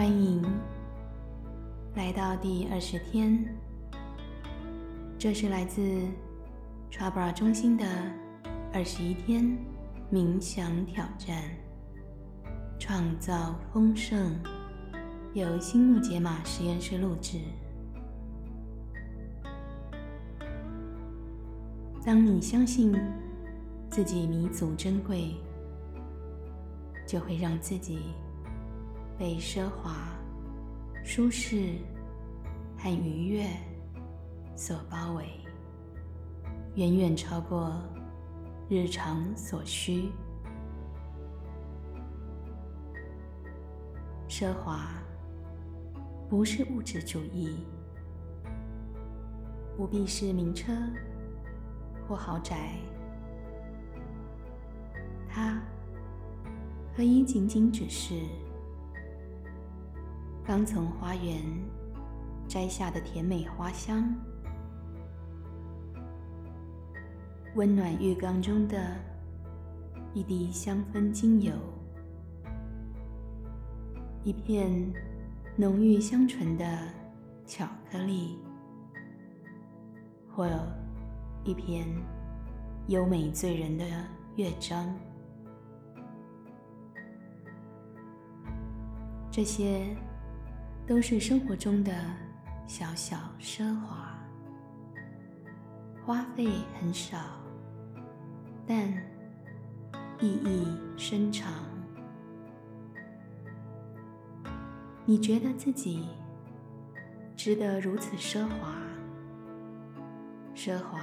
欢迎来到第二十天，这是来自 Trabra 中心的二十一天冥想挑战，创造丰盛，由新木解码实验室录制。当你相信自己弥足珍贵，就会让自己被奢华、舒适和愉悦所包围，远远超过日常所需。奢华不是物质主义，不必是名车。或豪宅，它可以仅仅只是刚从花园摘下的甜美花香，温暖浴缸中的一滴香氛精油，一片浓郁香醇的巧克力，或。一篇优美醉人的乐章，这些都是生活中的小小奢华，花费很少，但意义深长。你觉得自己值得如此奢华？奢华。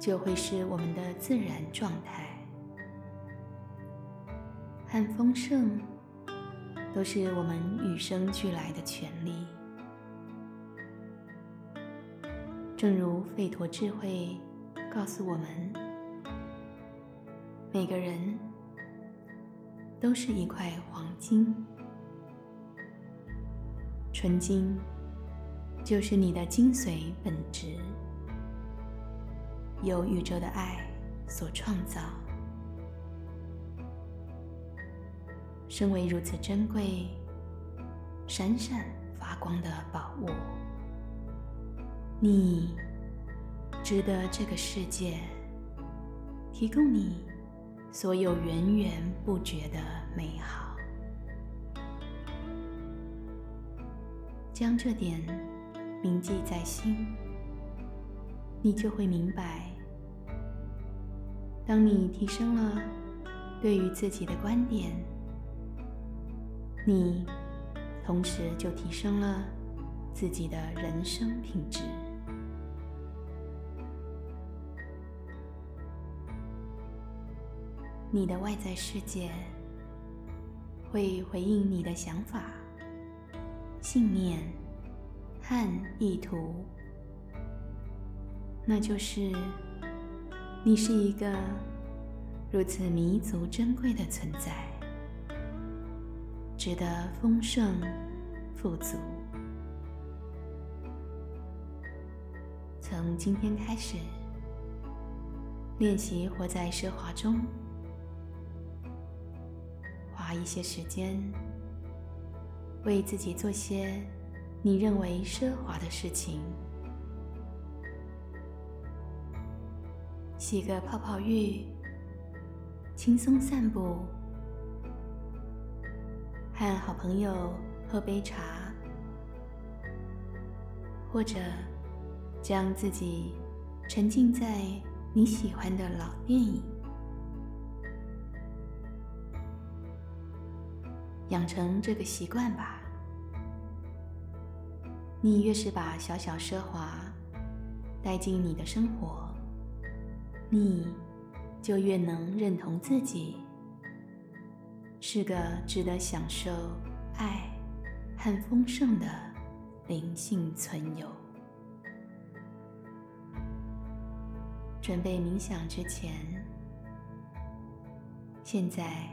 就会是我们的自然状态，很丰盛都是我们与生俱来的权利。正如费陀智慧告诉我们，每个人都是一块黄金，纯金就是你的精髓本质。由宇宙的爱所创造，身为如此珍贵、闪闪发光的宝物，你值得这个世界提供你所有源源不绝的美好。将这点铭记在心，你就会明白。当你提升了对于自己的观点，你同时就提升了自己的人生品质。你的外在世界会回应你的想法、信念和意图，那就是。你是一个如此弥足珍贵的存在，值得丰盛富足。从今天开始，练习活在奢华中，花一些时间，为自己做些你认为奢华的事情。洗个泡泡浴，轻松散步，和好朋友喝杯茶，或者将自己沉浸在你喜欢的老电影，养成这个习惯吧。你越是把小小奢华带进你的生活。你就越能认同自己是个值得享受爱和丰盛的灵性存有。准备冥想之前，现在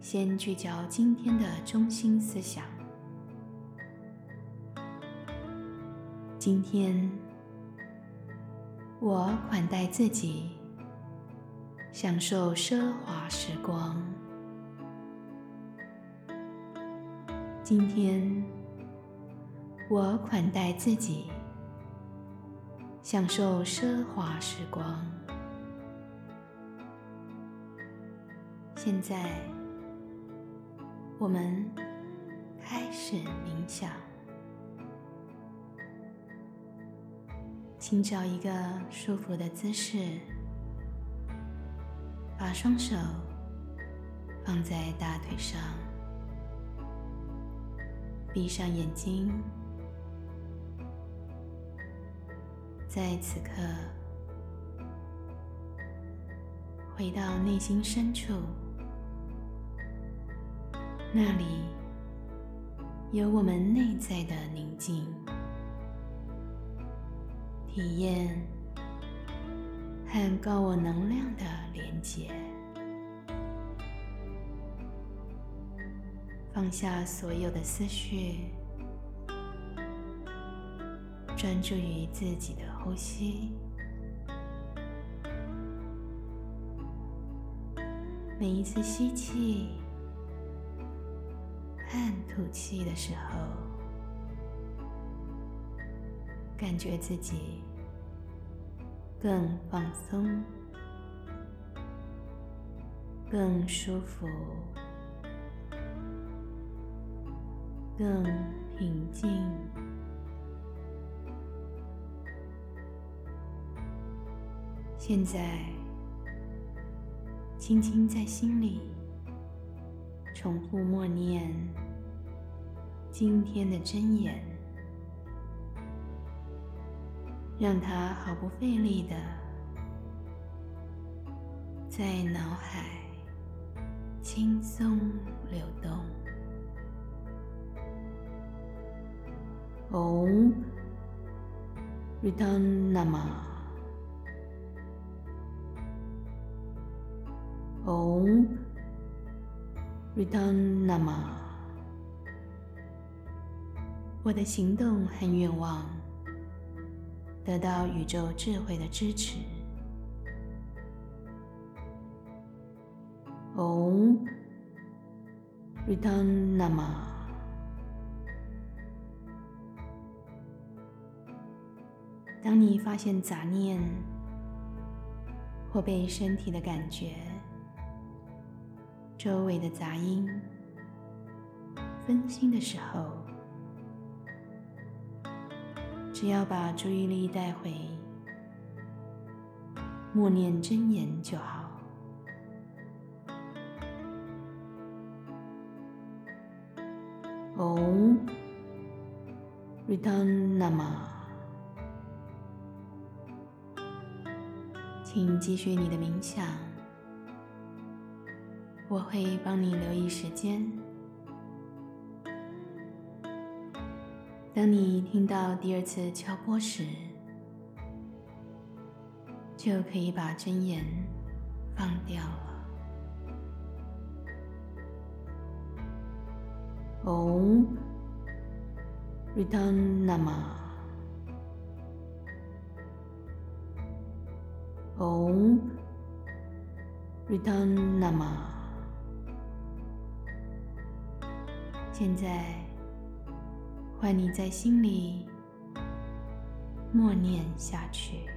先聚焦今天的中心思想。今天。我款待自己，享受奢华时光。今天，我款待自己，享受奢华时光。现在，我们开始冥想。请找一个舒服的姿势，把双手放在大腿上，闭上眼睛，在此刻回到内心深处，那里有我们内在的宁静。体验和高我能量的连接，放下所有的思绪，专注于自己的呼吸。每一次吸气和吐气的时候。感觉自己更放松、更舒服、更平静。现在，轻轻在心里重复默念今天的真言。让它毫不费力的在脑海轻松流动。Om Ridhan Nama Om Ridhan Nama 我的行动和愿望。得到宇宙智慧的支持。Om Ridhan Nama。当你发现杂念或被身体的感觉、周围的杂音分心的时候，只要把注意力带回，默念真言就好。Om Ridhan Nama，请继续你的冥想，我会帮你留意时间。当你听到第二次敲钵时，就可以把真言放掉了。Om Ridhan Nama 嗡，return nama。现在，换你在心里默念下去。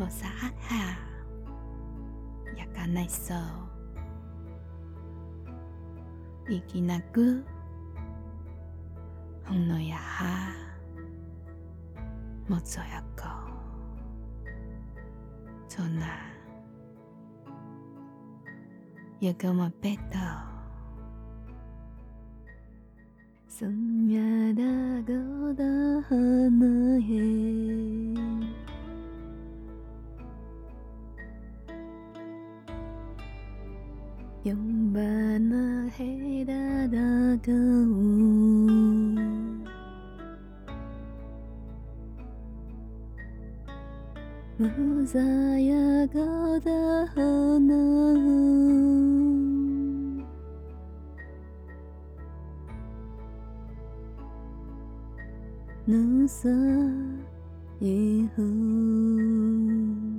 뭐사하 약간 나 있어 이기나구 홍노야하 모쪼야꺼 전화 여금어 빼도 승야다고도 하나해 Muzaya goda hanahe nusa yehu Munaga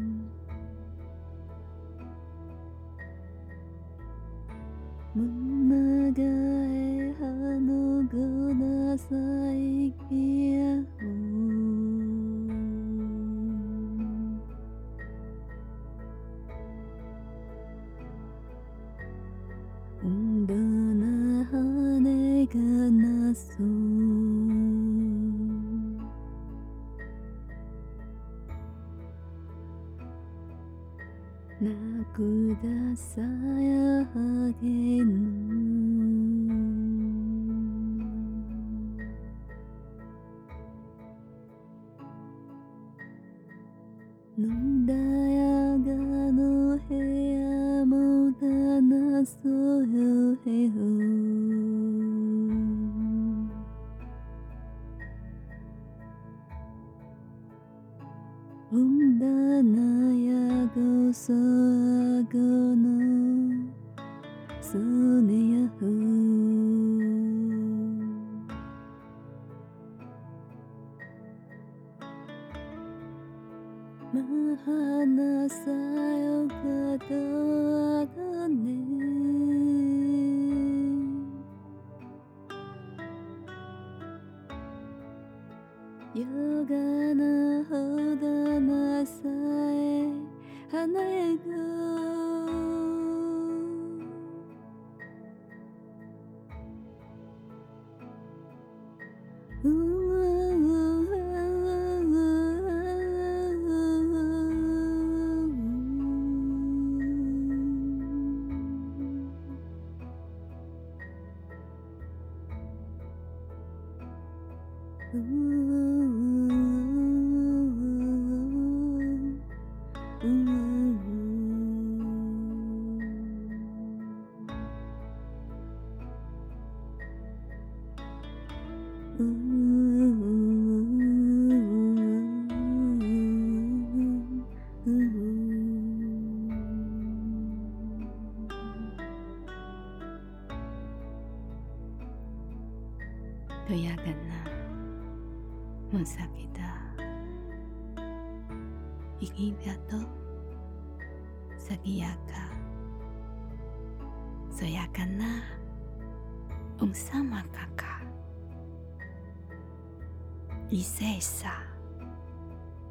だね。夜がなほどなさえ花が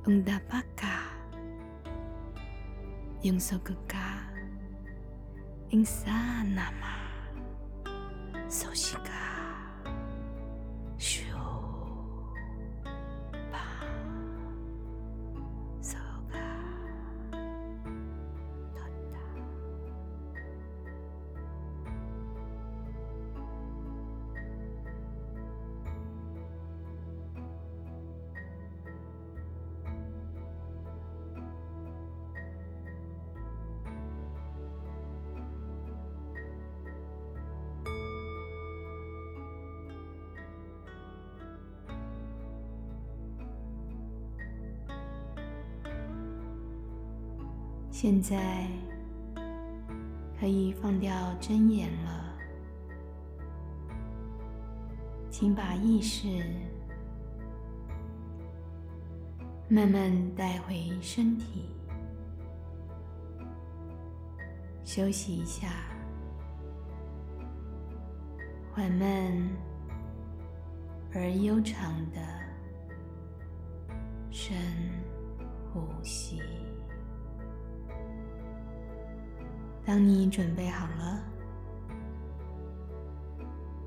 응답할까용서할까인사나마소식가 现在可以放掉睁眼了，请把意识慢慢带回身体，休息一下，缓慢而悠长的深呼吸。当你准备好了，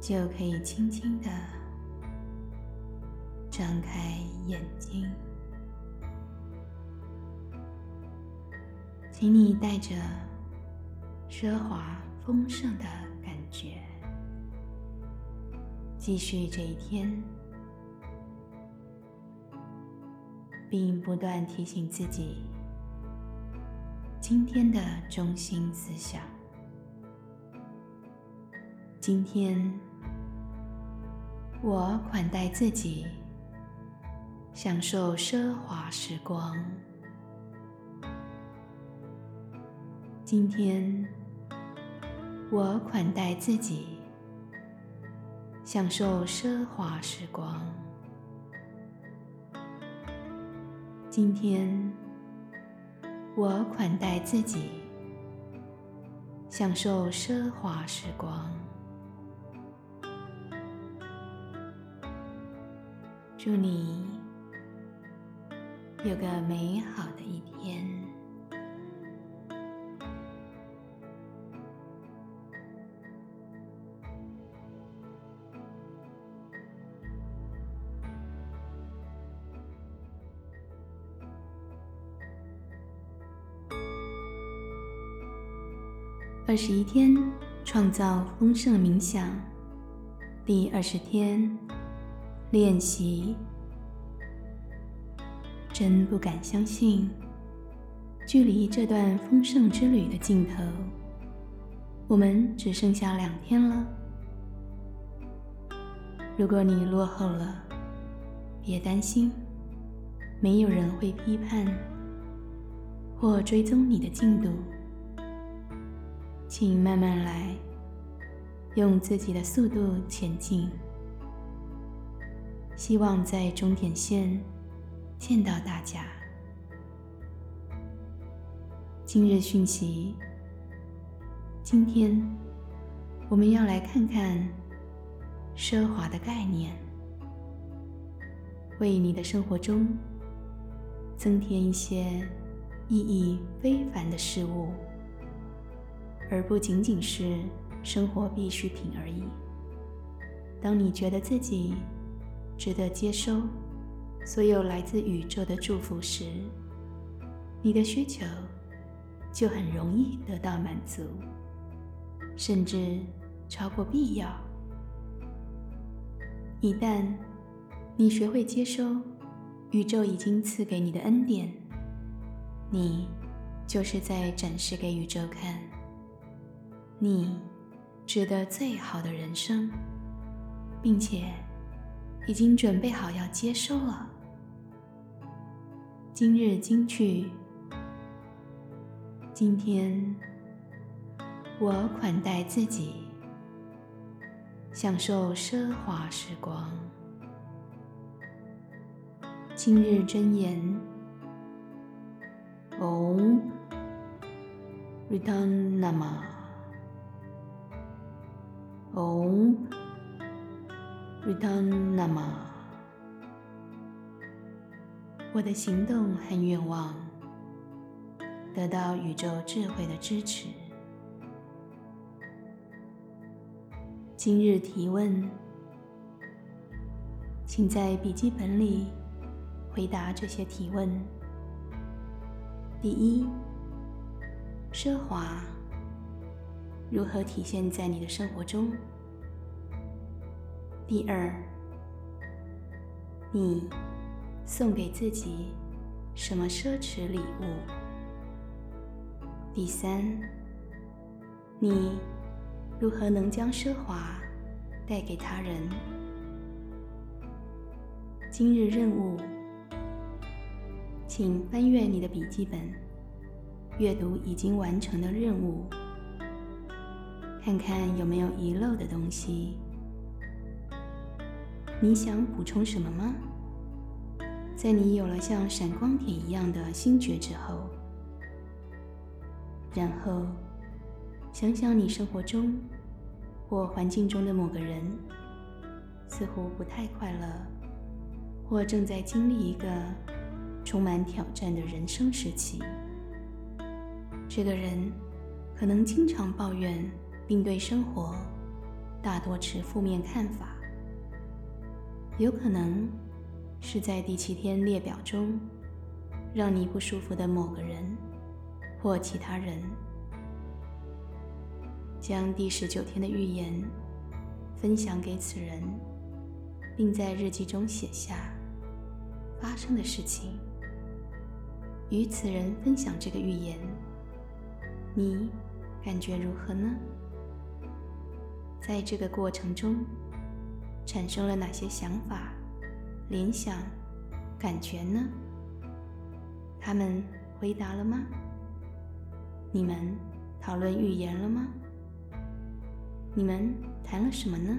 就可以轻轻的张开眼睛。请你带着奢华丰盛的感觉，继续这一天，并不断提醒自己今天的中心思想。今天，我款待自己，享受奢华时光。今天，我款待自己，享受奢华时光。今天，我款待自己，享受奢华时光。祝你有个美好的一天。二十一天创造丰盛冥想，第二十天练习。真不敢相信，距离这段丰盛之旅的尽头，我们只剩下两天了。如果你落后了，别担心，没有人会批判或追踪你的进度。请慢慢来，用自己的速度前进。希望在终点线见到大家。今日讯息，今天我们要来看看奢华的概念，为你的生活中增添一些意义非凡的事物。而不仅仅是生活必需品而已。当你觉得自己值得接收所有来自宇宙的祝福时，你的需求就很容易得到满足，甚至超过必要。一旦你学会接收宇宙已经赐给你的恩典，你就是在展示给宇宙看。你值得最好的人生，并且已经准备好要接收了。今日金句：今天我款待自己，享受奢华时光。今日真言：Om Return Nama。Om Return Nama。我的行动和愿望得到宇宙智慧的支持。今日提问，请在笔记本里回答这些提问：第一，奢华。如何体现在你的生活中？第二，你送给自己什么奢侈礼物？第三，你如何能将奢华带给他人？今日任务，请翻阅你的笔记本，阅读已经完成的任务。看看有没有遗漏的东西。你想补充什么吗？在你有了像闪光点一样的心觉之后，然后想想你生活中或环境中的某个人，似乎不太快乐，或正在经历一个充满挑战的人生时期。这个人。可能经常抱怨，并对生活大多持负面看法。有可能是在第七天列表中让你不舒服的某个人或其他人。将第十九天的预言分享给此人，并在日记中写下发生的事情，与此人分享这个预言。你感觉如何呢？在这个过程中，产生了哪些想法、联想、感觉呢？他们回答了吗？你们讨论预言了吗？你们谈了什么呢？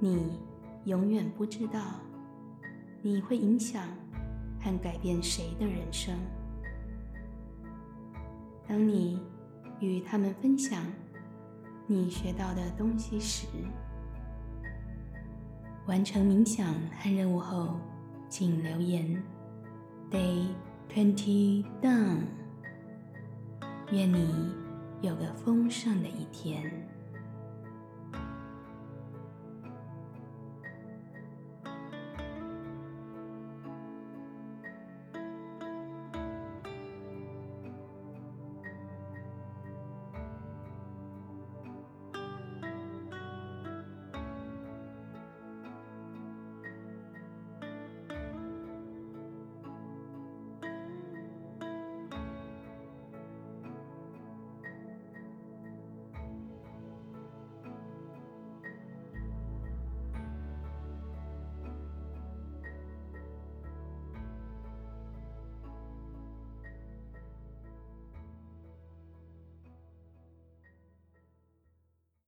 你永远不知道你会影响和改变谁的人生。当你与他们分享你学到的东西时，完成冥想和任务后，请留言 “Day Twenty Done”。愿你有个丰盛的一天。